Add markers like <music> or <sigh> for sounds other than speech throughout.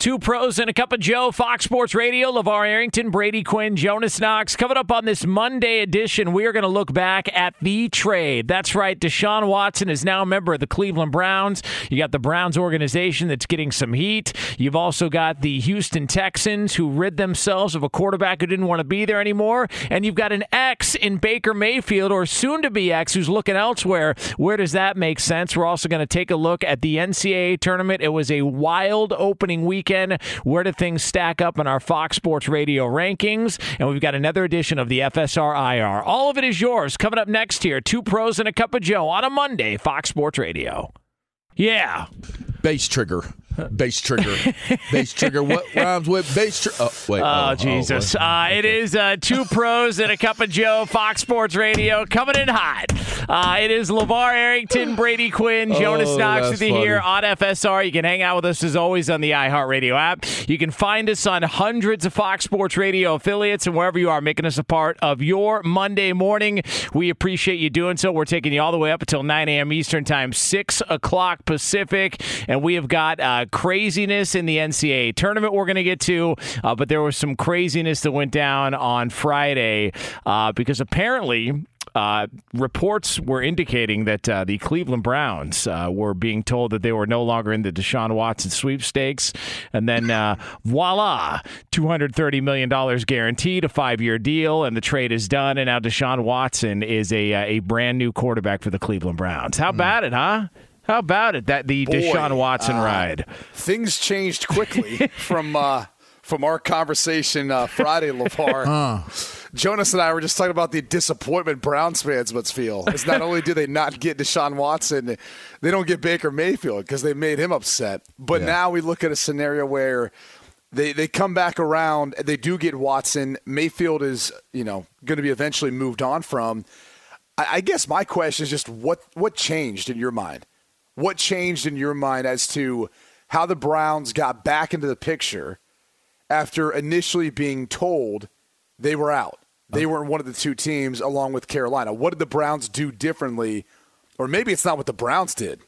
Two pros and a cup of Joe, Fox Sports Radio, LeVar Arrington, Brady Quinn, Jonas Knox. Coming up on this Monday edition, we are going to look back at the trade. That's right, Deshaun Watson is now a member of the Cleveland Browns. You got the Browns organization that's getting some heat. You've also got the Houston Texans who rid themselves of a quarterback who didn't want to be there anymore. And you've got an ex in Baker Mayfield, or soon to be ex, who's looking elsewhere. Where does that make sense? We're also going to take a look at the NCAA tournament. It was a wild opening weekend. Where do things stack up in our Fox Sports Radio rankings? And we've got another edition of the FSR IR. All of it is yours. Coming up next here, two pros and a cup of Joe on a Monday, Fox Sports Radio. Yeah. Base trigger. Base trigger. Base trigger. What <laughs> rhymes with base trigger? Oh, wait. Oh, Jesus. wait. uh, It is uh, two pros and a cup of Joe, Fox Sports Radio, coming in hot. Uh, it is LeVar Arrington, Brady Quinn, Jonas Oh, Knox with you here on FSR. You can hang out with us as always on the iHeartRadio app. You can find us on hundreds of Fox Sports Radio affiliates and wherever you are, making us a part of your Monday morning. We appreciate you doing so. We're taking you all the way up until 9 a.m. Eastern Time, 6 o'clock Pacific. And we have got uh, craziness in the NCAA tournament we're going to get to. Uh, but there was some craziness that went down on Friday uh, because apparently uh, reports were indicating that uh, the Cleveland Browns uh, were being told that they were no longer in the Deshaun Watson sweepstakes. And then, uh, voila, $230 million guaranteed, a five year deal, and the trade is done. And now Deshaun Watson is a, uh, a brand new quarterback for the Cleveland Browns. How about it, huh? How about it? That the Boy, Deshaun Watson uh, ride. Things changed quickly <laughs> from uh, from our conversation uh, Friday, LeVar. <laughs> Jonas and I were just talking about the disappointment Browns fans must feel. Is not <laughs> only do they not get Deshaun Watson, they don't get Baker Mayfield because they made him upset. But Yeah. now we look at a scenario where they they come back around. They do get Watson. Mayfield is you know going to be eventually moved on from. I, I guess my question is just what what changed in your mind? What changed in your mind as to how the Browns got back into the picture after initially being told they were out? They uh-huh. were one of the two teams along with Carolina. What did the Browns do differently? Or maybe it's not what the Browns did.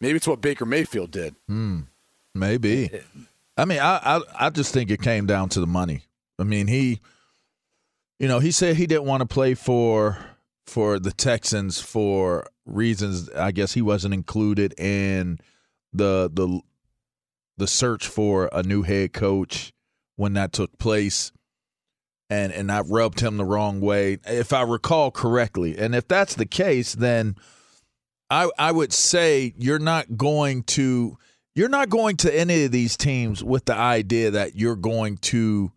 Maybe it's what Baker Mayfield did. Hmm. Maybe. I mean, I, I I just think it came down to the money. I mean, he, you know, he said he didn't want to play for for the Texans for reasons. I guess he wasn't included in the the the search for a new head coach when that took place. And and I rubbed him the wrong way, if I recall correctly. And if that's the case, then I I would say you're not going to you're not going to any of these teams with the idea that you're going to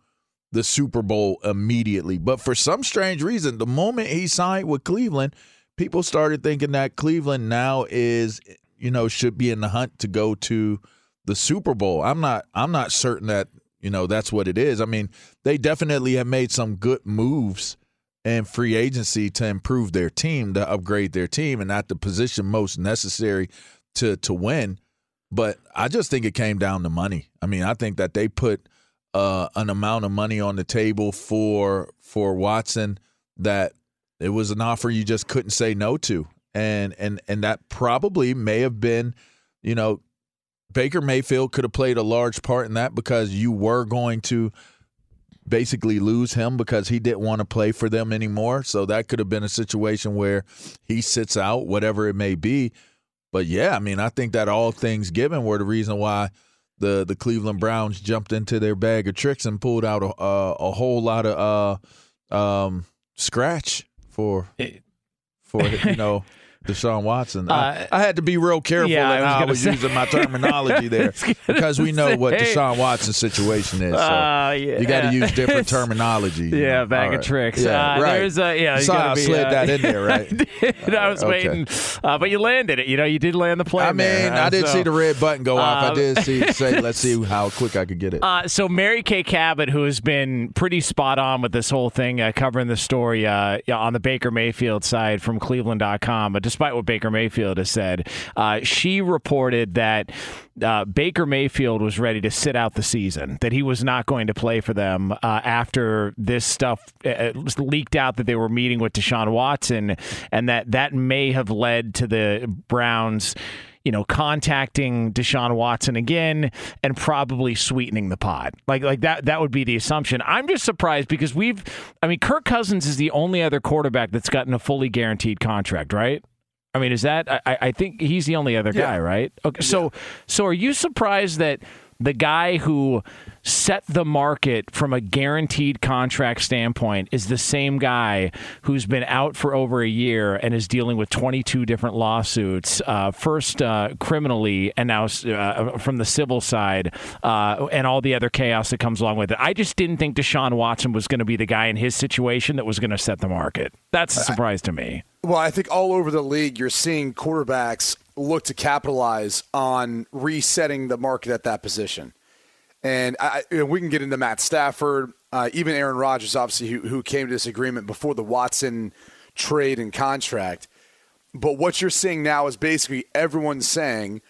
the Super Bowl immediately. But for some strange reason, the moment he signed with Cleveland, people started thinking that Cleveland now is, you know, should be in the hunt to go to the Super Bowl. I'm not I'm not certain that you know that's what it is. I mean, they definitely have made some good moves and free agency to improve their team, to upgrade their team, and at the position most necessary to to win. But I just think it came down to money. I mean, I think that they put uh, an amount of money on the table for for Watson that it was an offer you just couldn't say no to, and and and that probably may have been, you know, Baker Mayfield could have played a large part in that because you were going to basically lose him because he didn't want to play for them anymore. So that could have been a situation where he sits out, whatever it may be. But yeah, I mean, I think that all things given were the reason why the the Cleveland Browns jumped into their bag of tricks and pulled out a a, a whole lot of uh, um, scratch for for you know <laughs> Deshaun Watson. I, Uh, I had to be real careful yeah, I in was how I was using my <laughs> terminology there because we know what say. Deshaun Watson's situation is. So Uh, yeah. you got to use different <laughs> terminology. Yeah, know. bag All of right. tricks. Yeah, uh, right. There's a yeah. you Saw I be, slid uh, that in there, right? <laughs> I. I was waiting, uh, but you landed it. You know, you did land the plane. I mean, there, uh, I did so- see the red button go off. I did see say, let's see how quick I could get it. Uh, so Mary Kay Cabot, who has been pretty spot on with this whole thing, uh, covering the story uh, on the Baker Mayfield side from Cleveland.com. But despite what Baker Mayfield has said, uh, she reported that uh, Baker Mayfield was ready to sit out the season, that he was not going to play for them uh, after this stuff uh, leaked out that they were meeting with Deshaun Watson, and that that may have led to the Browns you know, contacting Deshaun Watson again and probably sweetening the pot. Like like that that would be the assumption. I'm just surprised because we've I mean Kirk Cousins is the only other quarterback that's gotten a fully guaranteed contract, right? I mean, is that I, I think he's the only other guy, right? Okay. So so are you surprised that the guy who set the market from a guaranteed contract standpoint is the same guy who's been out for over a year and is dealing with 22 different lawsuits, uh, first uh, criminally and now uh, from the civil side, uh, and all the other chaos that comes along with it. I just didn't think Deshaun Watson was going to be the guy in his situation that was going to set the market. That's a surprise to me. Well, I think all over the league, you're seeing quarterbacks look to capitalize on resetting the market at that position. And I, we can get into Matt Stafford, uh, even Aaron Rodgers, obviously, who, who came to this agreement before the Watson trade and contract. But what you're seeing now is basically everyone saying,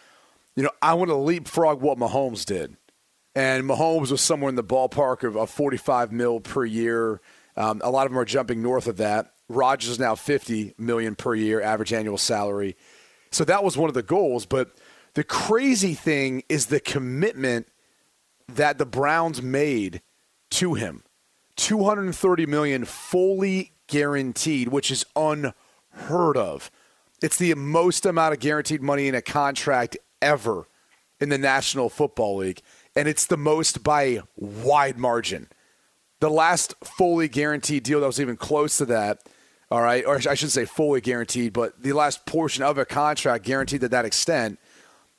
you know, I want to leapfrog what Mahomes did. And Mahomes was somewhere in the ballpark of, of 45 mil per year. Um, a lot of them are jumping north of that. Rodgers is now 50 million per year average annual salary. So that was one of the goals. But the crazy thing is the commitment that the Browns made to him. 230 million fully guaranteed, which is unheard of. It's the most amount of guaranteed money in a contract ever in the National Football League, and it's the most by a wide margin. The last fully guaranteed deal that was even close to that, all right, or I should say fully guaranteed, but the last portion of a contract guaranteed to that extent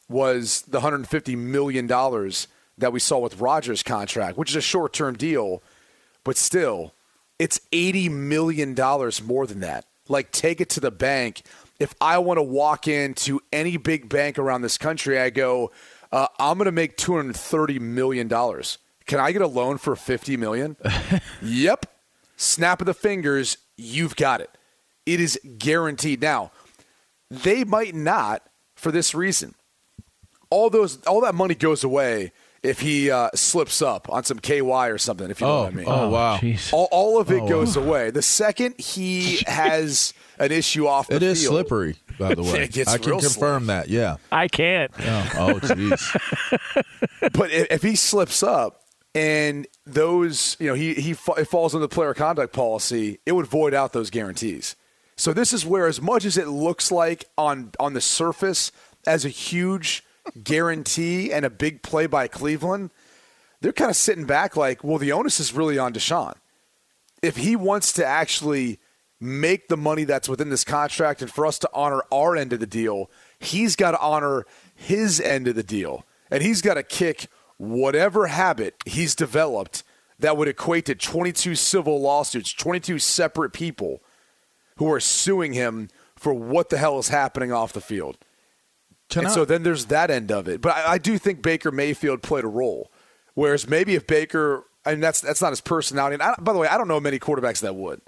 was the $150 million that we saw with Rodgers' contract, which is a short term deal, but still, it's $80 million more than that. Like, take it to the bank. If I want to walk into any big bank around this country, I go, uh, I'm going to make $230 million. Can I get a loan for 50 million? <laughs> yep. Snap of the fingers, you've got it. It is guaranteed. Now, they might not for this reason. All those, all that money goes away if he uh, slips up on some KY or something. If you know Oh, what I mean. oh, wow. All, all of it goes away. The second he <laughs> has an issue off the It is field, slippery, by the <laughs> way. It gets I can real confirm that. Yeah. I can't. Oh, oh, jeez. <laughs> but if, if he slips up and those, you know, he he it falls under the player conduct policy, it would void out those guarantees. So this is where, as much as it looks like on on the surface as a huge guarantee and a big play by Cleveland, they're kind of sitting back like, well, the onus is really on Deshaun. If he wants to actually make the money that's within this contract and for us to honor our end of the deal, he's got to honor his end of the deal. And he's got to kick whatever habit he's developed that would equate to 22 civil lawsuits, 22 separate people who are suing him for what the hell is happening off the field. Can and I- so then there's that end of it. But I, I do think Baker Mayfield played a role. Whereas maybe if Baker, I mean, that's that's not his personality. And I, by the way, I don't know many quarterbacks that would.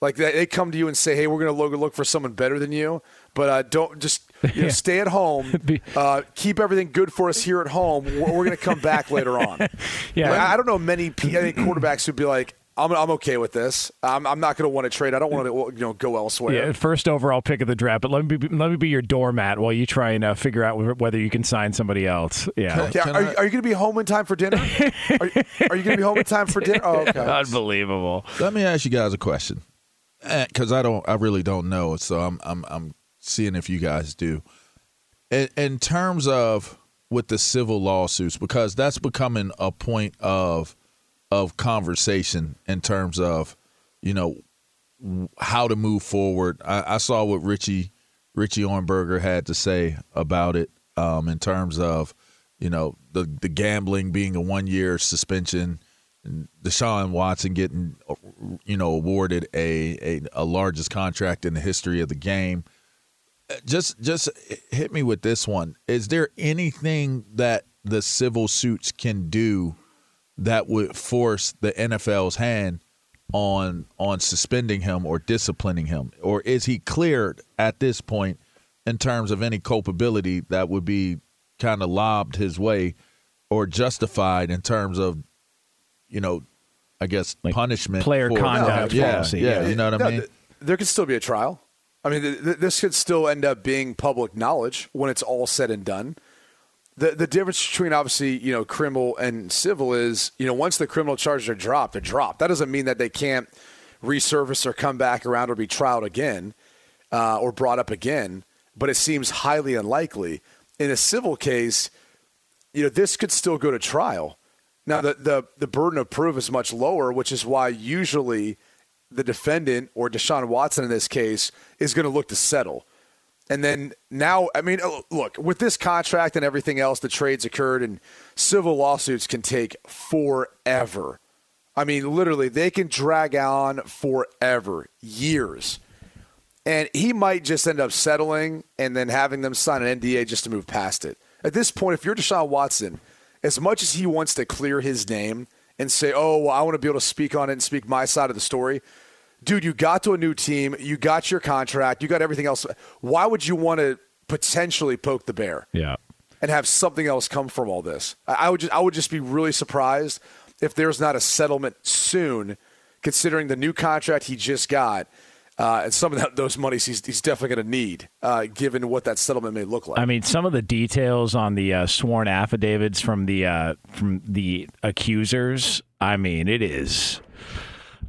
Like they, come to you and say, "Hey, we're going to look, look for someone better than you, but uh, don't just <laughs> you know, stay at home. <laughs> Uh, keep everything good for us here at home. We're, we're going to come back <laughs> later on." Yeah. Like, I don't know many, P- any quarterbacks who'd be like, "I'm, I'm okay with this. I'm, I'm not going to want to trade. I don't want to you know go elsewhere." Yeah, first overall pick of the draft, but let me be, let me be your doormat while you try and uh, figure out whether you can sign somebody else. Yeah, Okay, Can are, I- you- are you going to be home in time for dinner? are, you- are you going to be home in time for dinner? Oh, okay. unbelievable. Let me ask you guys a question, because I don't, I really don't know. So I'm, I'm, I'm seeing if you guys do. In, in terms of with the civil lawsuits, because that's becoming a point of, of conversation in terms of, you know, how to move forward. I, I saw what Richie, Richie Ohrnberger had to say about it, um, in terms of, you know, the the gambling being a one year suspension Deshaun Watson getting, you know, awarded a, a a largest contract in the history of the game. Just just hit me with this one. Is there anything that the civil suits can do that would force the NFL's hand on on suspending him or disciplining him, or is he cleared at this point in terms of any culpability that would be kind of lobbed his way or justified in terms of you know, I guess Like punishment, player for- conduct Yeah, policy, yeah, yeah. you know what No, I mean. th- there could still be a trial. I mean, th- th- this could still end up being public knowledge when it's all said and done. The the difference between obviously you know criminal and civil is you know once the criminal charges are dropped, they're dropped. That doesn't mean that they can't resurface or come back around or be trialed again uh, or brought up again. But it seems highly unlikely. In a civil case, you know this could still go to trial. Now the the the burden of proof is much lower, which is why usually the defendant or Deshaun Watson in this case is going to look to settle. And then now, I mean, uh, look, with this contract and everything else, the trades occurred, and civil lawsuits can take forever. I mean, literally, they can drag on forever, years. And he might just end up settling and then having them sign an NDA just to move past it. At this point, if you're Deshaun Watson, as much as he wants to clear his name and say, oh, well, I want to be able to speak on it and speak my side of the story, dude, you got to a new team, you got your contract, you got everything else. Why would you want to potentially poke the bear? Yeah. and have something else come from all this. I I would just, I would just be really surprised if there's not a settlement soon, considering the new contract he just got. Uh, and some of that, those monies he's, he's definitely going to need, uh, given what that settlement may look like. I mean, some of the details on the uh, sworn affidavits from the uh, from the accusers. I mean, it is.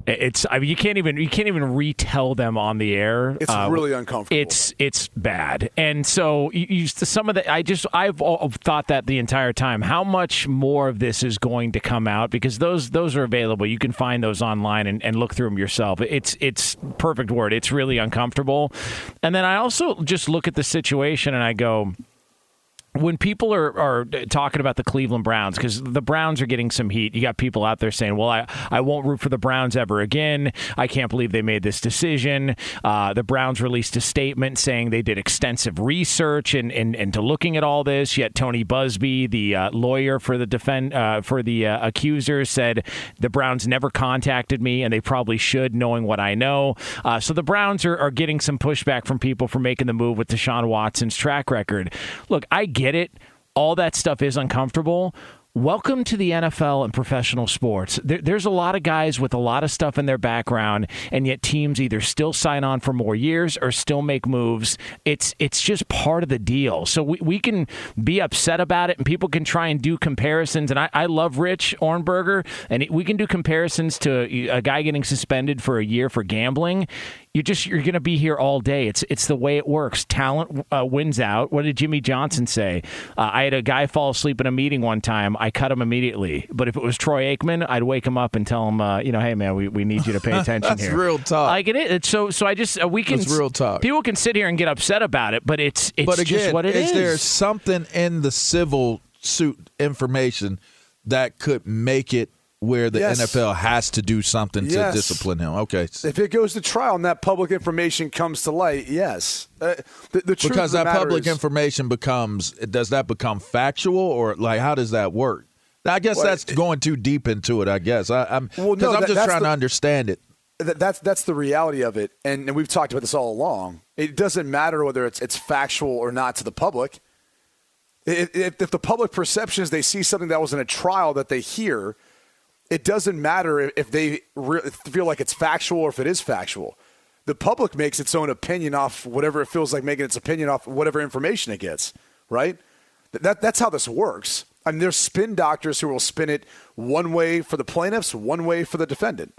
It's. I mean, you can't even you can't even retell them on the air. It's Uh, really uncomfortable. It's it's bad, and so you, you some of the. I just I've all thought that the entire time. How much more of this is going to come out? Because those those are available. You can find those online and, and look through them yourself. It's it's perfect word. It's really uncomfortable, and then I also just look at the situation and I go when people are, are talking about the Cleveland Browns, because the Browns are getting some heat, you got people out there saying, well, I, I won't root for the Browns ever again. I can't believe they made this decision. Uh, the Browns released a statement saying they did extensive research and in, in, into looking at all this. Yet Tony Buzbee, the uh, lawyer for the defend uh, for the uh, accusers, said the Browns never contacted me, and they probably should, knowing what I know. Uh, so the Browns are, are getting some pushback from people for making the move with Deshaun Watson's track record. Look, I get it. All that stuff is uncomfortable. Welcome to the NFL and professional sports. There, there's a lot of guys with a lot of stuff in their background, and yet teams either still sign on for more years or still make moves. It's it's just part of the deal. So we, we can be upset about it, and people can try and do comparisons. And I, I love Rich Ohrnberger, and we can do comparisons to a guy getting suspended for a year for gambling you just you're going to be here all day. It's it's the way it works. Talent uh, wins out. What did Jimmy Johnson say? Uh, I had a guy fall asleep in a meeting one time. I cut him immediately. But if it was Troy Aikman, I'd wake him up and tell him, uh, you know, hey man, we, we need you to pay <laughs> attention That's here. real talk. Like it is. It's so so I just uh, we can That's real talk. People can sit here and get upset about it, but it's it's but again, just what it is is. there something in the civil suit information that could make it where the Yes. NFL has to do something Yes. to discipline him. Okay. If it goes to trial and that public information comes to light, yes. Uh, the, the truth because that public is- information becomes does that become factual or like how does that work? I guess Well, that's it- going too deep into it. I guess I, I'm Well, no, I'm that- just trying the- to understand it. Th- that's that's the reality of it, and, and we've talked about this all along. It doesn't matter whether it's it's factual or not to the public. If, if, if the public perception is they see something that was in a trial that they hear, it doesn't matter if, they re- feel like it's factual or if it is factual. The public makes its own opinion off whatever it feels like making its opinion off whatever information it gets, right? That, that's how this works. I mean, there's spin doctors who will spin it one way for the plaintiffs, one way for the defendant.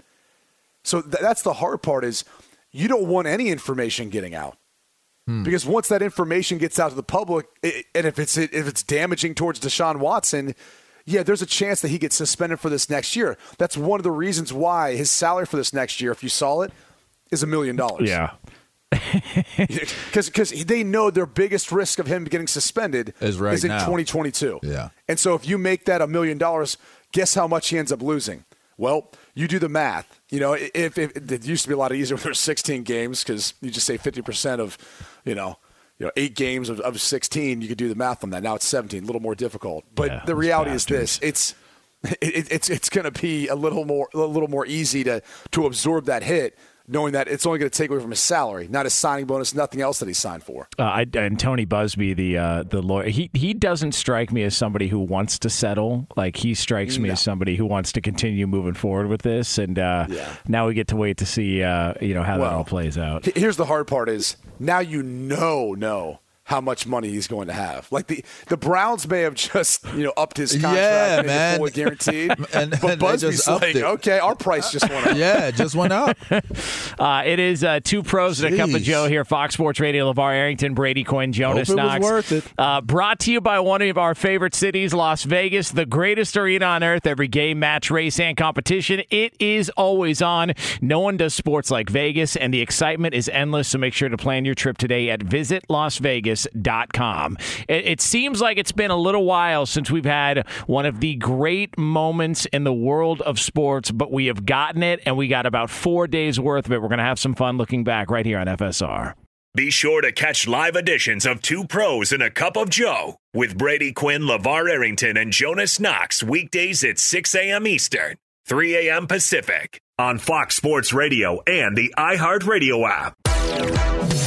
So th- that's the hard part is you don't want any information getting out. Hmm. Because once that information gets out to the public, i and if it's if it's damaging towards Deshaun Watson, yeah, there's a chance that he gets suspended for this next year. That's one of the reasons why his salary for this next year, if you saw it, is a million dollars. Yeah. <laughs> because they know their biggest risk of him getting suspended Is right in now. 2022. Yeah. And so if you make that a million dollars, guess how much he ends up losing? Well, you do the math. You know, if, if it used to be a lot easier when there were 16 games because you just say 50% of, you know, you know, eight games of, of 16, you could do the math on that. Now it's 17, a little more difficult. But Yeah, the reality is this: it's <laughs> it, it's it's going to be a little more a little more easy to to absorb that hit, knowing that it's only going to take away from his salary, not his signing bonus, nothing else that he signed for. Uh, I, and Tony Buzbee, the uh, the lawyer, he he doesn't strike me as somebody who wants to settle. Like he strikes me No. as somebody who wants to continue moving forward with this. And uh, Yeah. now we get to wait to see, uh, you know, how that all plays out. Here's the hard part: is now you know know how much money he's going to have. Like the the Browns may have just you know upped his contract, Yeah, man. fully guaranteed. <laughs> And- but and they Buzbee's just like, it. okay, our price just went up. <laughs> Yeah, it just went up. <laughs> Uh, it is uh, two pros and a cup of Joe here. Fox Sports Radio, LeVar Arrington, Brady Quinn, Jonas Hope it was Knox. worth it. Uh, brought to you by one of our favorite cities, Las Vegas, the greatest arena on earth. Every game, match, race, and competition, it is always on. No one does sports like Vegas, and the excitement is endless. So make sure to plan your trip today at visitlasvegas.com. It, it seems like it's been a little while since we've had one of the great moments in the world of sports, but we have gotten it, and we got about four days worth of it. We're going to have some fun looking back right here on FSR. Be sure to catch live editions of Two Pros and a Cup of Joe with Brady Quinn, LeVar Arrington, and Jonas Knox weekdays at 6 a.m. Eastern, 3 a.m. Pacific on Fox Sports Radio and the iHeartRadio app.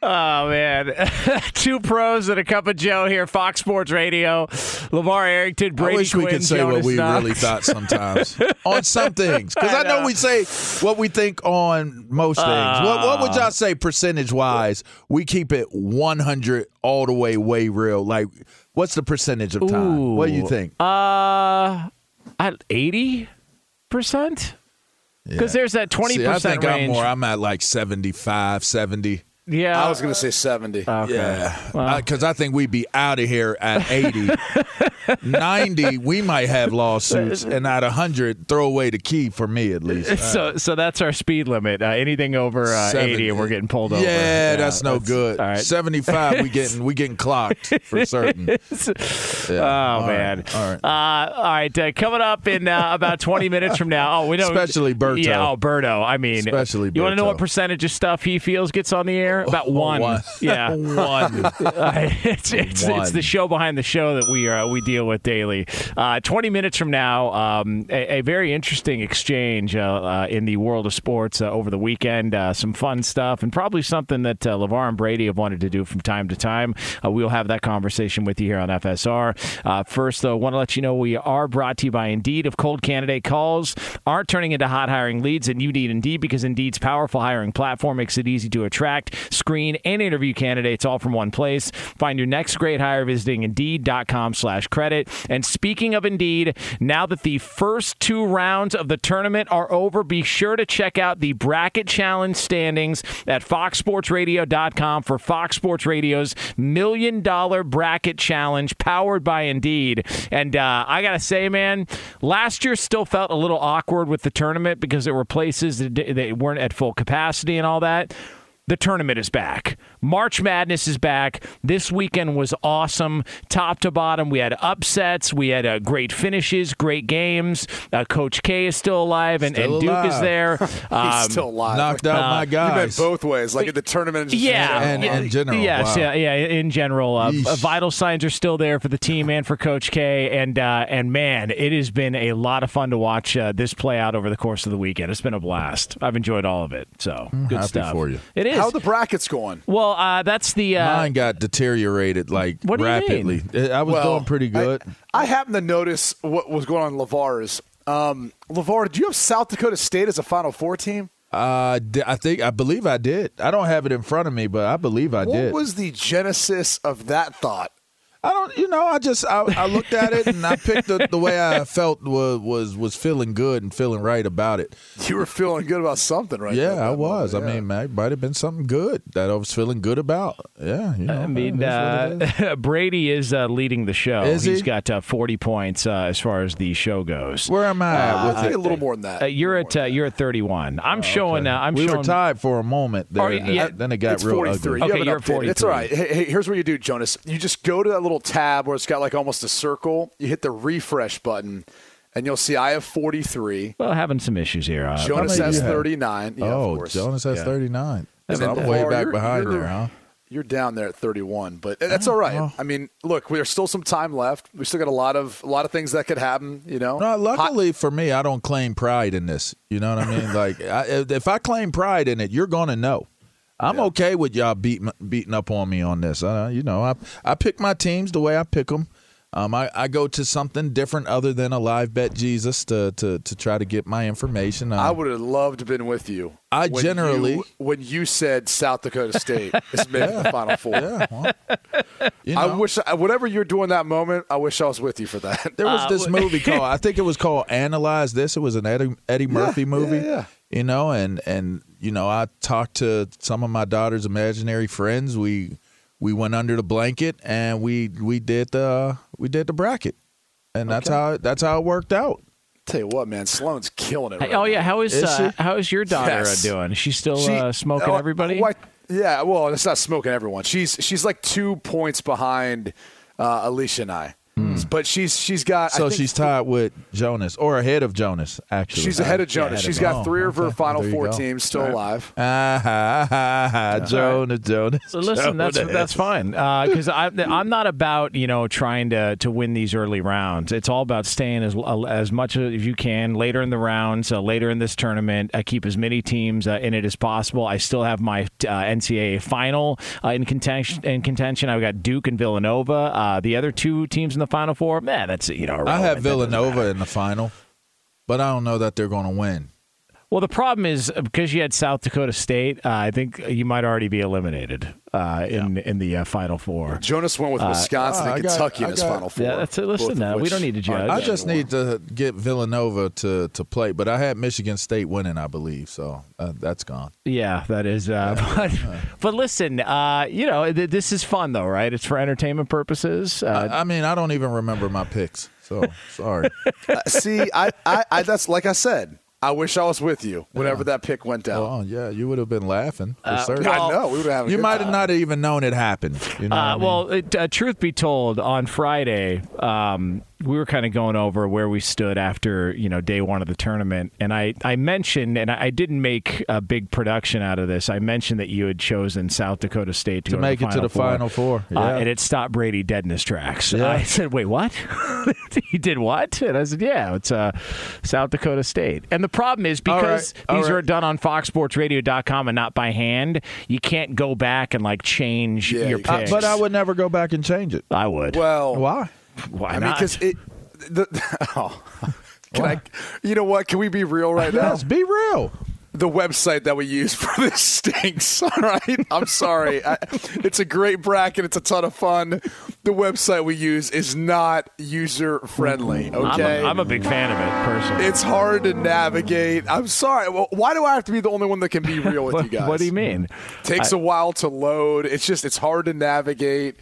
Oh man, <laughs> two pros and a cup of Joe here, Fox Sports Radio. LeVar Arrington, Brady I wish we Quinn, could say Jonas what we Knox. really thought sometimes <laughs> on some things. Because I, I know we say what we think on most things. what, what would Uh. y'all say percentage wise? We keep it 100 all the way, way real. Like, what's the percentage of time? What do you think? Uh, at eighty percent. Because there's that twenty percent range. I'm more. I'm at like 75, 70. Yeah, I was going to say 70. okay. Yeah. Because I think we'd be out of here at 80. <laughs> 90, we might have lawsuits. And at 100, throw away the key for me at least. <laughs> So, so that's our speed limit. Uh, anything over uh, eighty, and we're getting pulled yeah, over. Yeah, that's no good. All right. 75, we getting we getting clocked for <laughs> certain. Oh All man! right. All right. Uh, all right. Uh, coming up in uh, about twenty minutes from now. Oh, we know. Especially Berto. Yeah. Oh, Berto. I mean, Especially You want to know what percentage of stuff he feels gets on the air? About <laughs> one. One. Yeah. <laughs> One. Uh, <laughs> it's it's, it's the show behind the show that we uh, we deal with daily. Uh, Twenty minutes from now, um, a, a very interesting exchange uh, uh, in the world of sports uh, over the weekend. Uh, some fun stuff, and probably something that uh, LeVar and Brady have wanted to do from time to time. Uh, we'll have that conversation with you here on FSR. Uh, first, though, want to let you know we are brought to you by Indeed. If cold candidate calls aren't turning into hot hiring leads, then you need Indeed because Indeed's powerful hiring platform makes it easy to attract, screen, and interview candidates all from one place. Find your next great hire visiting Indeed.com slash credit. And speaking of Indeed, now that the first two rounds of the tournament are over, be sure to check out the Bracket Challenge standings at foxsportsradio.com for Fox Sports Radio's Million Dollar Bracket Challenge powered by Indeed. And uh, I got to say, man, last year still felt a little awkward with the tournament because there were places that, that weren't at full capacity and all that the tournament is back. March Madness is back. This weekend was awesome, top to bottom. We had upsets, we had uh, great finishes, great games. Uh, Coach K is still alive, and, Still and Duke alive. is there. <laughs> He's Um, still alive. Knocked out Uh, my You meant guys. both ways, like at the tournament. yeah, And yeah, in general, Yes, wow. yeah, yeah. In general, uh, vital signs are still there for the team and for Coach K. And uh, and man, it has been a lot of fun to watch uh, this play out over the course of the weekend. It's been a blast. I've enjoyed all of it. So good happy stuff for you. It is. How the brackets going? well, uh, that's the. Uh, Mine got deteriorated like What do you rapidly. I was Well, doing pretty good. I, I happened to notice what was going on in LeVar's. Um, Lavar, do you have South Dakota State as a Final Four team? Uh, I think I believe I did. I don't have it in front of me, but I believe I what did. What was the genesis of that thought? I don't, you know, I just I, I looked at it and I picked the, the way I felt was was was feeling good and feeling right about it. You were feeling good about something, right? Yeah, I was. moment, I mean, man, it might have been something good that I was feeling good about. Yeah, you know, I mean, man, that's what it uh, <laughs> Brady is uh, leading the show. Is He's he? got uh, 40 points uh, as far as the show goes. Where am I at I with think it? a little more than that. Uh, you're at uh, you're at 31. I'm showing. Uh, I'm we showing. were tied for a moment there. Oh, and yeah. then it got it's real 43. ugly. You Okay, haven't you're updated. It's all right. Hey, hey, here's what you do, Jonas. You just go to that little tab where it's got like almost a circle. You hit the refresh button, and you'll see I have 43. Well, having some issues here. Uh, Jonas has 39. Yeah, of oh, course. Jonas has Yeah. 39. And then I'm way LeVar, back behind you're- there, huh? You're down there at 31, but that's all right. I mean, look, there's still some time left. We still got a lot of a lot of things that could happen. You know, No, luckily for me, I don't claim pride in this. You know what I mean? <laughs> like, I, if I claim pride in it, you're gonna know. I'm okay with y'all beating beating up on me on this. Uh, you know, I I pick my teams the way I pick them. Um, I, I go to something different other than a live bet Jesus to to, to try to get my information. Um, I would have loved to been with you. I when generally- you, when you said South Dakota State <laughs> is making the Final Four. yeah, well, you know, I wish whatever you're doing that moment, I wish I was with you for that. <laughs> There was Uh, this movie called <laughs> I think it was called Analyze This. It was an Eddie, Eddie Murphy movie. yeah, yeah. You know, and and you know, I talked to some of my daughter's imaginary friends. We we went under the blanket and we we did the we did the bracket. And that's how that's how it worked out. Tell you what, man, Sloan's killing it. Hey, oh yeah, how is, is uh, how is your daughter Yes. uh, doing? Is she still She- uh, smoking oh, everybody? what- yeah, well, it's not smoking everyone. She's she's like two points behind uh, Alicia and I, but she's she's got. I So think she's tied with Jonas or ahead of Jonas actually. She's ahead of Jonas. ahead of She's him. got Oh, three of her okay. Final There Four go. teams still alive. Ah, <laughs> Jonas, Jonas. So listen, that's Jonas. that's fine because I'm I'm not about you know trying to to win these early rounds. It's all about staying as as much as you can later in the rounds, uh, later in this tournament. I keep as many teams uh, in it as possible. I still have my uh, NCAA final uh, in contention. In contention, I've got Duke and Villanova. Uh, the other two teams in the Final Four, man, that's you know. I have Villanova in the final, but I don't know that they're going to win. Well, the problem is uh, because you had South Dakota State. Uh, I think you might already be eliminated uh, in in the uh, Final Four. Jonas went with Wisconsin I and Kentucky I in his got- Final Four. Yeah, that's it. Listen, both of now, we don't need to judge. I just need to get Villanova to to play, but I had Michigan State winning, I believe, so uh, that's gone. Yeah, that is. Uh, <laughs> but, but listen, uh, you know, th- this is fun though, right? It's for entertainment purposes. Uh, I, I mean, I don't even remember my picks, so sorry. <laughs> Uh, See, I, I, I, that's like I said. I wish I was with you whenever that pick went down. oh yeah, you would have been laughing for Uh, certain. well- I know we would have. you might have not even known it happened. You know, what I Uh, mean? well, it, uh, truth be told, on Friday, um, we were kind of going over where we stood after you know day one of the tournament, and I, I mentioned, and I, I didn't make a big production out of this. I mentioned that you had chosen South Dakota State to, to go make to it to the Final Four, Uh, and it stopped Brady dead in his tracks. Yeah. I said, "Wait, what? <laughs> he did what?" And I said, "Yeah, it's uh, South Dakota State." And the problem is because right, all these are done on FoxSportsRadio.com and not by hand, you can't go back and like change Yeah, your you Uh, picks. but I would never go back and change it. I would. Well, Why? Why I mean, not? because it. The, <laughs> oh. Can I, you know what? Can we be real right now? Yes, be real. the website that we use <laughs> for this stinks. <laughs> All right, I'm sorry. I, it's a great bracket. It's a ton of fun. The website we use is not user friendly. I'm Okay, a, I'm a big fan of it personally. it's hard to navigate. I'm sorry. Well, why do I have to be the only one that can be real with what, you guys? what do you mean? takes a while to load. It's just it's hard to navigate.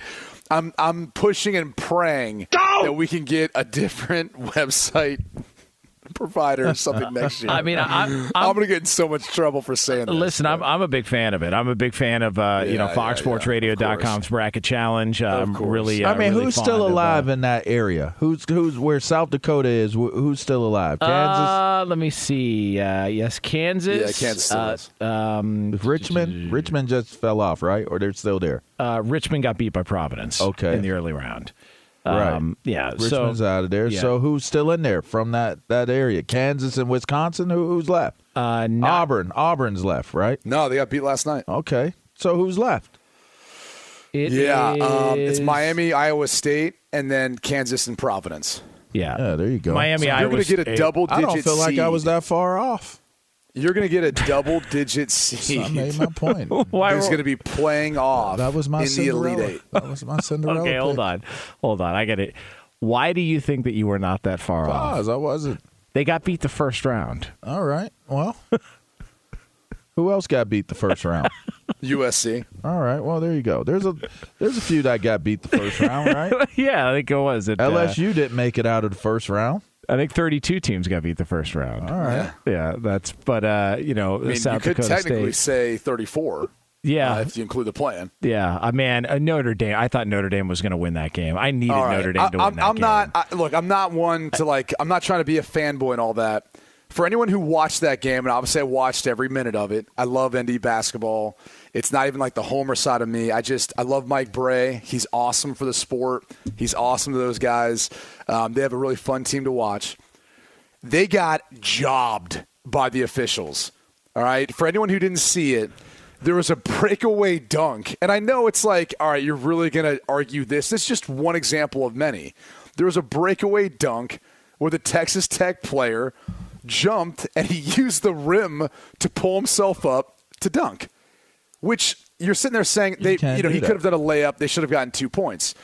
I'm I'm pushing and praying that we can get a different <laughs> website provider or something <laughs> next year. I mean, I- I'm- I'm, I'm- gonna get in so much trouble for saying this. Listen, I'm, I'm a big fan of it. I'm a big fan of uh, you know Yeah, yeah, FoxSportsRadio.com's bracket challenge. I'm course. really. Uh, I mean, really who's fond still of, uh, alive in that area? Who's who's where South Dakota is? Who's still alive? Kansas, Uh, let me see. Uh, yes, Kansas. Yeah, Kansas uh, um, Richmond. Richmond just fell off, right? Or they're still there? uh, Richmond got beat by Providence. Okay. in the early round. Right. Um, yeah. Richmond's so, out of there. yeah. So who's still in there from that that area? Kansas and Wisconsin. Who, who's left? uh, not, Auburn. Auburn's left, right? no, they got beat last night. Okay. So who's left? it Yeah, um, it's Miami, Iowa State, and then Kansas and Providence. Yeah. Yeah, there you go. Miami. You're gonna get a State. double I digit. don't feel like I was that far off. You're gonna get a double digit seed. <laughs> I made my point. <laughs> Why? Who's going to be playing off That was my in the Cinderella. Elite Eight. That was my Cinderella. Okay, hold on, hold on. I get it. Why do you think that you were not that far off? Pause. I wasn't. They got beat the first round. All right. Well, <laughs> who else got beat the first round? USC. All right. Well, there you go. There's a there's a few that got beat the first round, right? yeah, I think it was. It, uh, LSU didn't make it out of the first round. I think 32 teams got beat the first round. All right. Yeah, that's. But uh, you know, I mean, South you could Dakota technically State. say 34 Yeah, uh, if you include the plan. yeah. I man, uh, Notre Dame. I thought Notre Dame was going to win that game. I needed All right. Notre Dame to I, win I'm, that I'm not. I, look, I'm not one to like. I'm not trying to be a fanboy and all that. For anyone who watched that game, and obviously I watched every minute of it. I love ND basketball. It's not even like the homer side of me. I just I love Mike Brey. He's awesome for the sport. He's awesome to those guys. Um, they have a really fun team to watch. They got jobbed by the officials. All right. For anyone who didn't see it, there was a breakaway dunk. And I know it's like, all right, you're really going to argue this. This is just one example of many. There was a breakaway dunk where the Texas Tech player jumped and he <laughs> used the rim to pull himself up to dunk, which you're sitting there saying they, can't you know, he that. could have done a layup. They should have gotten two points.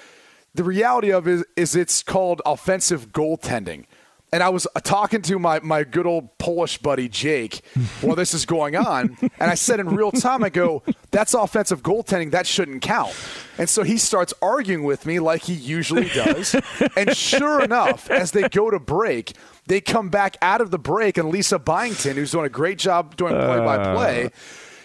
The reality of it is it's called offensive goaltending. And I was talking to my, my good old Polish buddy Jake while this is going on, and I said in real time, I go, "That's offensive goaltending. That shouldn't count." And so he starts arguing with me like he usually does. and sure enough, as they go to break, they come back out of the break, and Lisa Byington, who's doing a great job doing play by play,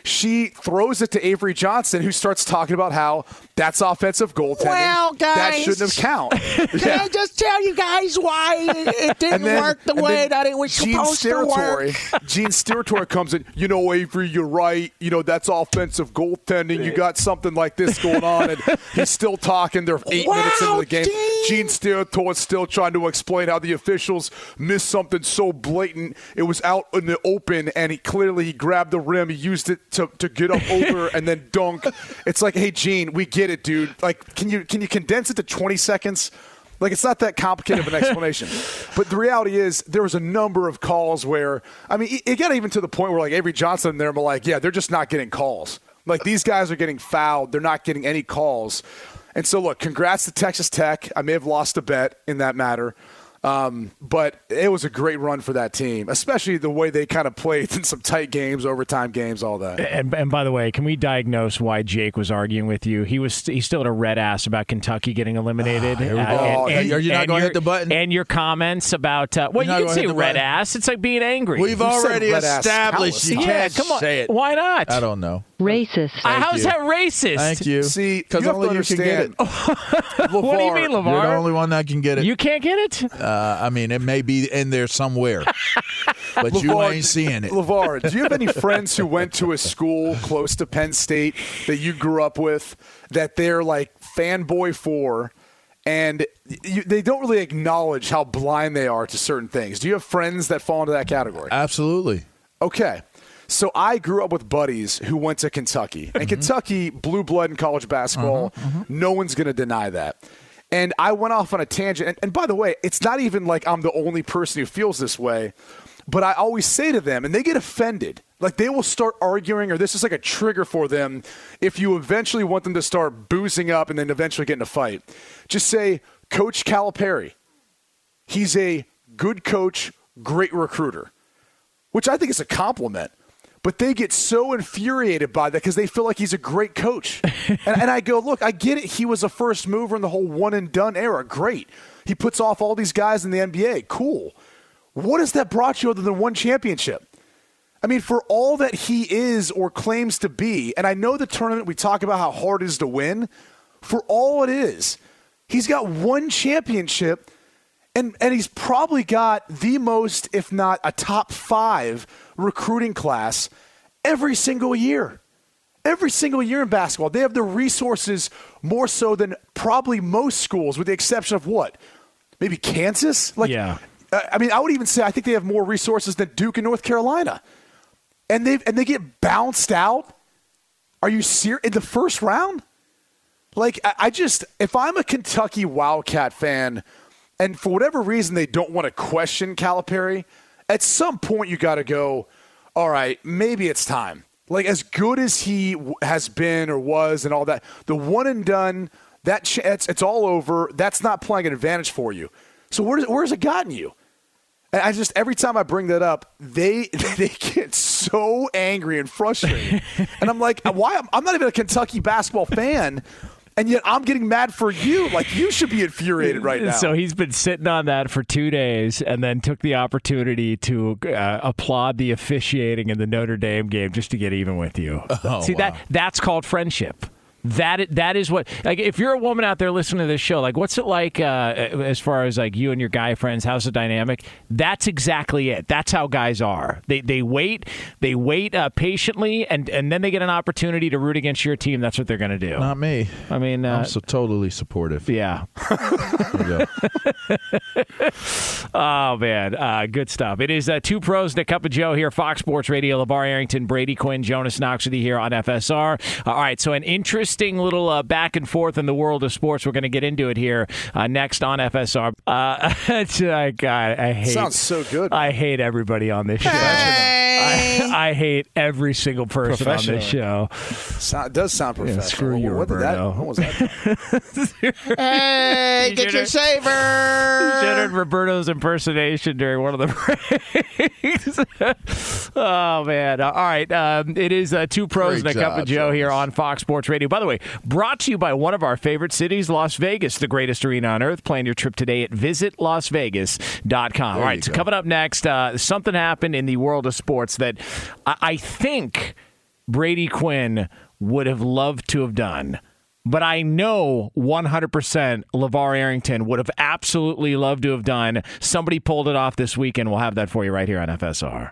she throws it to Avery Johnson, who starts talking about how that's offensive goaltending. Well, that shouldn't have count. <laughs> Can Yeah. I just tell you guys why it, it <laughs> didn't then- work the way that it was Gene supposed to work? Gene Steratore comes in. You know, Avery, you're right. You know that's offensive goaltending. You got something like this going on, and he's still talking. They're eight minutes into the game. Gene. Gene Steratore still trying to explain how the officials missed something so blatant. It was out in the open, and he clearly he grabbed the rim. He used it to, to get up <laughs> over and then dunk. It's like, hey, Gene, we get it, dude. Like, can you can you condense it to 20 seconds? Like it's not that complicated of an <laughs> explanation. but the reality is there was a number of calls where I mean it- it got even to the point where like Avery Johnson and them were like, yeah, they're just not getting calls. Like these guys are getting fouled, they're not getting any calls. And so look, congrats to Texas Tech. I may have lost a bet in that matter. Um, but it was a great run for that team, especially the way they kind of played <laughs> in some tight games, overtime games, all that. And, and by the way, can we diagnose why Jake was arguing with you? He was he still had a red ass about Kentucky getting eliminated. here we Uh, go. and- Oh, and- are you not gonna your- hit the button? And your comments about uh, well, You're you can say red button? ass. It's like being angry. We've said already established countless you yeah, come on. say it. Why not? I don't know. Racist. Uh, How's that racist? Thank you. See, because only to you can get it. <laughs> What do you mean, You're the only one that can get it. You can't get it. uh, Uh, I mean, it may be in there somewhere, <laughs> but you ain't seeing it. LeVar, do you have any <laughs> friends who went to a school close to Penn State that you grew up with that they're like fanboy for, and you, they don't really acknowledge how blind they are to certain things? Do you have friends that fall into that category? Absolutely. Okay. So I grew up with buddies who went to Kentucky. And mm-hmm. Kentucky, blue blood in college basketball, mm-hmm, mm-hmm. no one's going to deny that. And I went off on a tangent. And, and by the way, it's not even like I'm the only person who feels this way, but I always say to them, and they get offended. Like they will start arguing, or this is like a trigger for them if you eventually want them to start boozing up and then eventually get in a fight. Just say, Coach Calipari, he's a good coach, great recruiter, which I think is a compliment. But they get so infuriated by that because they feel like he's a great coach. and, and I go, look, I get it. He was a first mover in the whole one and done era. Great. He puts off all these guys in the NBA. Cool. What has that brought you other than one championship? I mean, for all that he is or claims to be, and I know the tournament, we talk about how hard it is to win. For all it is, he's got one championship, and, and he's probably got the most, if not a top five, recruiting class every single year. Every single year in basketball. They have the resources more so than probably most schools, with the exception of what? Maybe Kansas? Like, Yeah. I mean, I would even say I think they have more resources than Duke and North Carolina, and they and they get bounced out. Are you serious in the first round? Like, I, I just if I'm a Kentucky Wildcat fan, and for whatever reason they don't want to question Calipari, at some point you got to go. All right, maybe it's time. Like as good as he has been or was, and all that, the one and done that ch- it's, it's all over. That's not playing an advantage for you. So where's where's it gotten you? And I just every time I bring that up, they <laughs> they get so angry and frustrated, and I'm like, why? I'm, I'm not even a Kentucky basketball fan, and yet I'm getting mad for you. Like you should be infuriated right now. So he's been sitting on that for two days, and then took the opportunity to uh, applaud the officiating in the Notre Dame game just to get even with you. Oh, See that that's called friendship. That that is what like if you're a woman out there listening to this show, like what's it like uh, as far as like you and your guy friends? How's the dynamic? That's exactly it. That's how guys are. They they wait they wait uh, patiently, and and then they get an opportunity to root against your team. That's what they're going to do. Not me. I mean, uh, I'm so totally supportive. yeah. <laughs> Oh man, uh, good stuff. It is uh, two pros and a cup of Joe here, Fox Sports Radio. LeVar Arrington, Brady Quinn, Jonas Knox with you here on FSR. all right, so an interesting little uh, back and forth in the world of sports. We're going to get into it here uh, next on FSR. Uh, <laughs> it's, God, I hate. Sounds so good. I hate everybody on this show. I, I hate every single person on this show. Sound, it does sound professional. screw you, what did that? Roberto. What was that? <laughs> Hey, get your Should have. <laughs> Roberto's impersonation during one of the breaks. oh man! All right, um, it is uh, two pros Great and a cup of job, Joe here on Fox Sports Radio. By the way, brought to you by one of our favorite cities, Las Vegas, the greatest arena on earth. Plan your trip today at visitlasvegas.com. All right, so coming up next, uh, something happened in the world of sports that I, I think Brady Quinn would have loved to have done. But I know 100% LeVar Arrington would have absolutely loved to have done. Somebody pulled it off this weekend. We'll have that for you right here on FSR.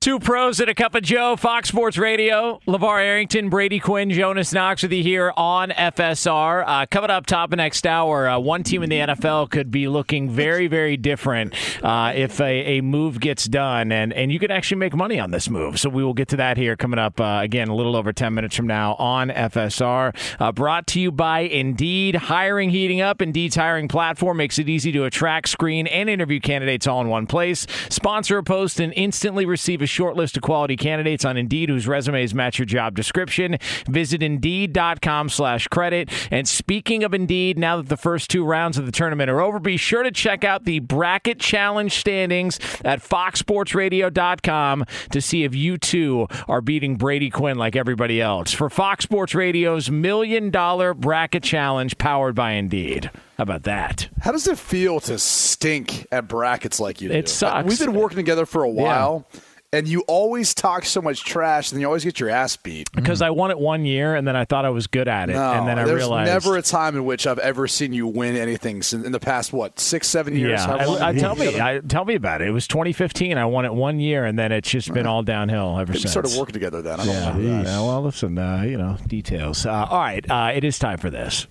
Two pros and a cup of Joe, Fox Sports Radio. LeVar Arrington, Brady Quinn, Jonas Knox with you here on FSR. Uh, coming up top of next hour, uh, one team in the NFL could be looking very, very different uh, if a, a move gets done, and, and you could actually make money on this move. So we will get to that here coming up, uh, again, a little over 10 minutes from now on FSR. Uh, brought to you by Indeed. Hiring heating up. Indeed's hiring platform makes it easy to attract, screen, and interview candidates all in one place. Sponsor a post and instantly receive a short list of quality candidates on Indeed whose resumes match your job description. Visit Indeed.com slash credit. And speaking of Indeed, now that the first two rounds of the tournament are over, be sure to check out the Bracket Challenge standings at foxsportsradio.com to see if you too are beating Brady Quinn like everybody else. For Fox Sports Radio's Million Dollar Bracket Challenge powered by Indeed. How about that? How does it feel to stink at brackets like you do? It sucks. We've been working together for a while, and you always talk so much trash, and you always get your ass beat. Because I won it one year, and then I thought I was good at it, No, and then I realized there's realized never a time in which I've ever seen you win anything sin- in the past what six, seven years. Yeah, I, I, tell me. I, tell me about it. It was 2015. I won it one year, and then it's just been all downhill ever since. we since. started working together then. I don't Yeah, know. yeah, well, listen, uh, you know, details. Uh, all right, uh, it is time for this.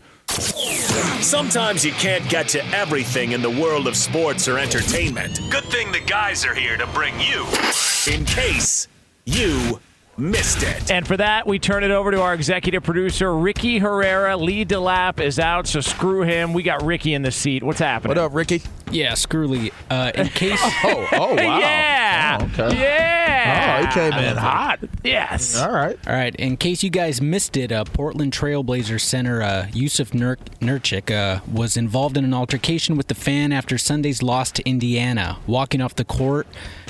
Sometimes you can't get to everything in the world of sports or entertainment. Good thing the guys are here to bring you in case you missed it. And for that, we turn it over to our executive producer, Ricky Herrera. Lee DeLapp is out, so screw him. We got Ricky in the seat. What's happening? What up, Ricky? Yeah, Screwly. Uh, in <laughs> case. Oh, oh, wow. <laughs> yeah. Oh, okay. Yeah. Oh, he came in hot. Yes. All right. All right. In case you guys missed it, uh, Portland Trailblazers center uh, Jusuf Nur- Nurkic uh, was involved in an altercation with the fan after Sunday's loss to Indiana. Walking off the court,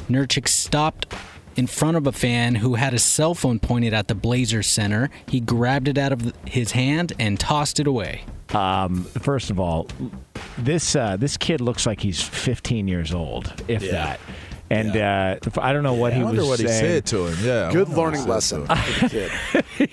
Nurkic stopped in front of a fan who had a cell phone pointed at the Blazers center. He grabbed it out of his hand and tossed it away. Um, first of all, this uh, this kid looks like he's 15 years old, if that. And uh, I don't know what I he wonder was what he saying. said to him. Yeah. I Good wonder what learning he said lesson to him. for the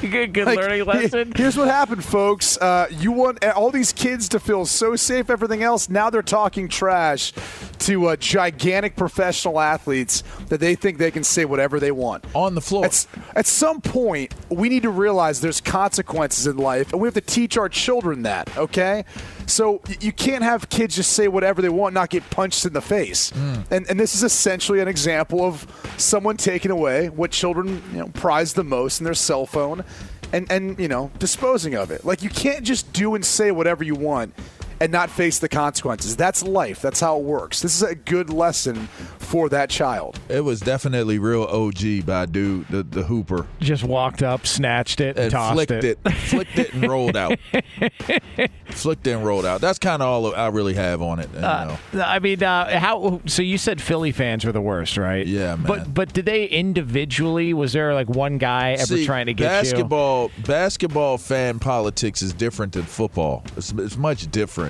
kid. good good Like, learning lesson. Here's what happened, folks. Uh, you want all these kids to feel so safe, everything else. Now they're talking trash to uh, gigantic professional athletes that they think they can say whatever they want. On the floor. At, at some point, we need to realize there's consequences in life, and we have to teach our children that, okay? So you can't have kids just say whatever they want, not get punched in the face. Hmm. And, and this is essentially an example of someone taking away what children you know, prize the most in their cell phone and, and, you know, disposing of it. Like, you can't just do and say whatever you want and not face the consequences. That's life. That's how it works. This is a good lesson for that child. It was definitely real OG by dude, the, the Hooper. Just walked up, snatched it, And tossed flicked it. flicked it and rolled out. <laughs> flicked and rolled out. That's kind of all I really have on it. you know. I mean, uh, how? So you said Philly fans were the worst, right? Yeah, man. But but did they individually? Was there like one guy ever See, trying to get you? basketball, Basketball fan politics is different than football. It's, it's much different.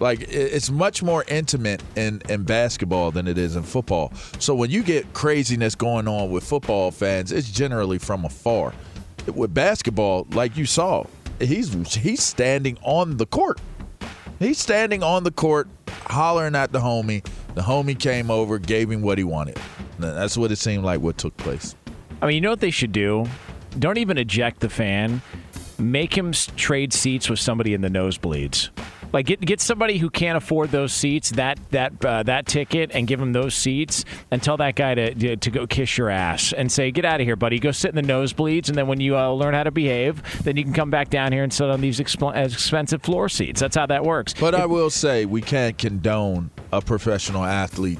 Like it's much more intimate in, in basketball than it is in football. So when you get craziness going on with football fans, it's generally from afar. With basketball, like you saw, he's he's standing on the court. He's standing on the court, hollering at the homie. The homie came over, gave him what he wanted. That's what it seemed like. What took place. I mean, you know what they should do? Don't even eject the fan. Make him trade seats with somebody in the nosebleeds. Like get get somebody who can't afford those seats, that that uh, that ticket, and give him those seats, and tell that guy to to go kiss your ass and say, "Get out of here, buddy. Go sit in the nosebleeds, and then when you uh, learn how to behave, then you can come back down here and sit on these expl- expensive floor seats." That's how that works. But I will say we can't condone a professional athlete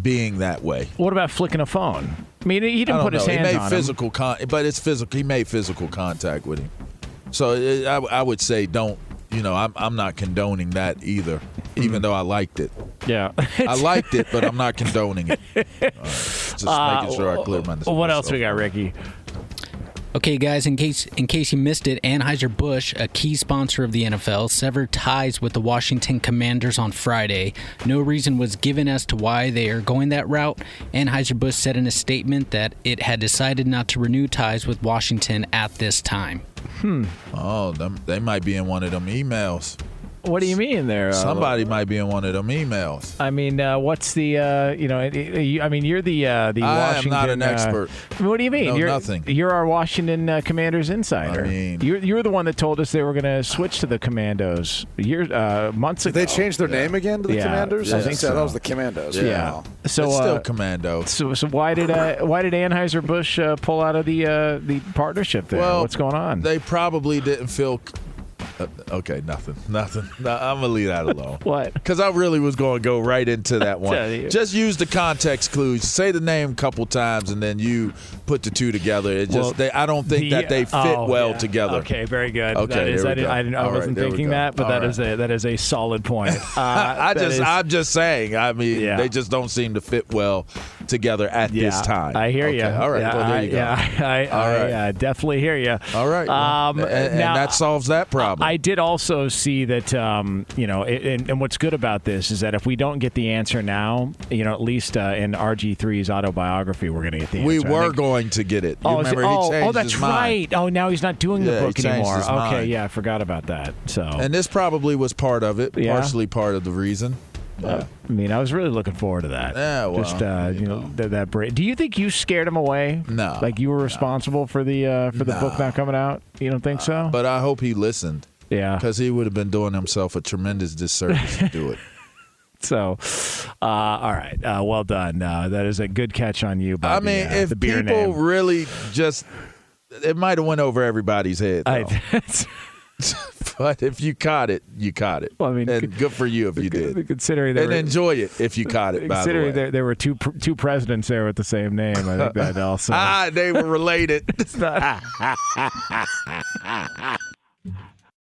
being that way. What about flicking a phone? I mean, he didn't put his know. hands he made on him. physical con, but it's physical. He made physical contact with him. So it, I, I would say don't. You know, I'm I'm not condoning that either, even though I liked it. Yeah, I <laughs> liked it, but I'm not condoning it. <laughs> All right. Just making sure I clear my. Uh, What else we got, Ricky? Okay, guys, in case in case you missed it, Anheuser Busch, a key sponsor of the NFL, severed ties with the Washington Commanders on Friday. No reason was given as to why they are going that route. Anheuser Busch said in a statement that it had decided not to renew ties with Washington at this time. Hmm. Oh, them, they might be in one of them emails. What do you mean there? uh, Somebody might be in one of them emails. I mean, uh, what's the uh, you know? it- it- you- I mean, you're the uh, the I am Washington. not an uh, expert. what do you mean? Know you're nothing. You're our Washington uh, Commanders insider. I mean- you're you're the one that told us they were going to switch to the Commandos years uh, months Did ago. they changed their name again to the Yeah, Commanders? I think so. That was the Commandos. Yeah. So it's uh, still Commando. So, so why did uh, why did Anheuser Busch uh, pull out of the uh, the partnership there? Well, What's going on? They probably didn't feel. Uh, okay, nothing, nothing. No, I'm gonna leave that alone. <laughs> what? Because I really was going to go right into that <laughs> one. Just use the context clues. Say the name a couple times, and then you put the two together. It just Well, they, I don't think The- that they fit oh, well yeah. together. Okay, very good. Okay, that is, I, go. I, didn't, I All right, wasn't we thinking go. that, but All that right. is a that is a solid point. <laughs> Uh, I just, is- I'm just saying. I mean, Yeah. they just don't seem to fit well together at this time. I hear Okay, you. All right. Yeah, well, there I, you go. Yeah, I, All I, right. uh, definitely hear you. All right. Um, and, and now, that solves that problem. I did also see that, um, you know, and, and what's good about this is that if we don't get the answer now, you know, at least uh, in RG3's autobiography, we're going to get the answer. We were going to get it. You Oh, is it- oh, oh, that's right. Oh, now he's not doing Yeah, the book anymore. Okay, mind. yeah, I forgot about that. So, And this probably was part of it, Yeah? partially part of the reason. Uh, I mean, I was really looking forward to that. Yeah, well, just uh, you know that, that break. Do you think you scared him away? No, like you were responsible for the uh, for the book not coming out. You don't think so? But I hope he listened. Yeah. Because he would have been doing himself a tremendous disservice to do it. <laughs> So, uh, all right, uh, well done. Uh, that is a good catch on you. By I the, mean, uh, if people name. really just, it might have went over everybody's head. Though. <laughs> I, <laughs> but if you caught it, you caught it. Well, I mean, and good for you if you did. considering And were- enjoy it if you caught it. By the considering way. there, there were two two presidents there with the same name, I think that <laughs> also. ah, they were related. <laughs>